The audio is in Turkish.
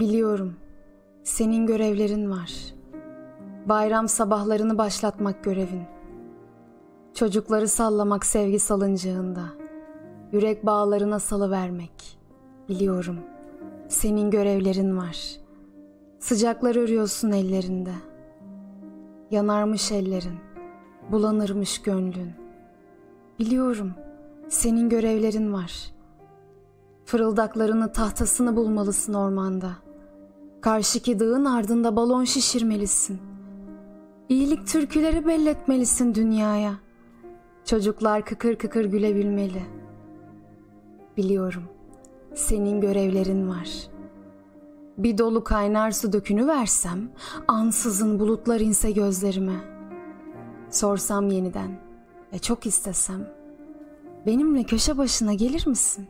Biliyorum. Senin görevlerin var. Bayram sabahlarını başlatmak görevin. Çocukları sallamak sevgi salıncağında. Yürek bağlarına salıvermek. Biliyorum. Senin görevlerin var. Sıcaklar örüyorsun ellerinde. Yanarmış ellerin. Bulanırmış gönlün. Biliyorum. Senin görevlerin var. Fırıldaklarını tahtasını bulmalısın ormanda. Karşıki dağın ardında balon şişirmelisin. İyilik türküleri belletmelisin dünyaya. Çocuklar kıkır kıkır gülebilmeli. Biliyorum. Senin görevlerin var. Bir dolu kaynar su dökünü versem, ansızın bulutlar inse gözlerime. Sorsam yeniden ve çok istesem, benimle köşe başına gelir misin?